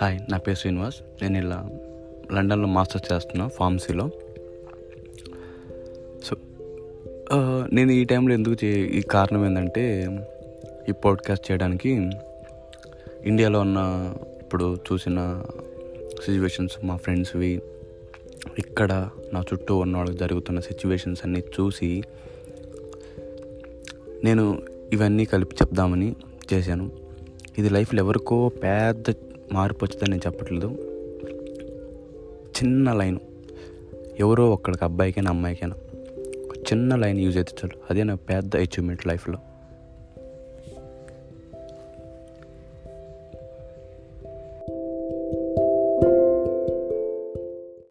Hi నా పేరు శ్రీనివాస్. నేను ఇలా లండన్లో మాస్టర్స్ చేస్తున్నా ఫార్మసీలో. సో నేను ఈ టైంలో ఎందుకు చే ఈ కారణం ఏంటంటే ఈ పాడ్కాస్ట్ చేయడానికి ఇండియాలో ఉన్న ఇప్పుడు చూసిన సిచ్యువేషన్స్ మా ఫ్రెండ్స్వి ఇక్కడ నా చుట్టూ ఉన్న వాళ్ళకి జరుగుతున్న సిచ్యువేషన్స్ అన్నీ చూసి నేను ఇవన్నీ కలిపి చెప్దామని చేశాను. ఇది లైఫ్లో ఎవరికో పెద్ద మార్పు వచ్చిందని నేను చెప్పట్లేదు. చిన్న లైన్. ఎవరో ఒక్కడికి అబ్బాయికైనా అమ్మాయికైనా ఒక చిన్న లైన్ యూజ్ అయితే చాలు. అదే నా పెద్ద అచీవ్మెంట్ లైఫ్లో.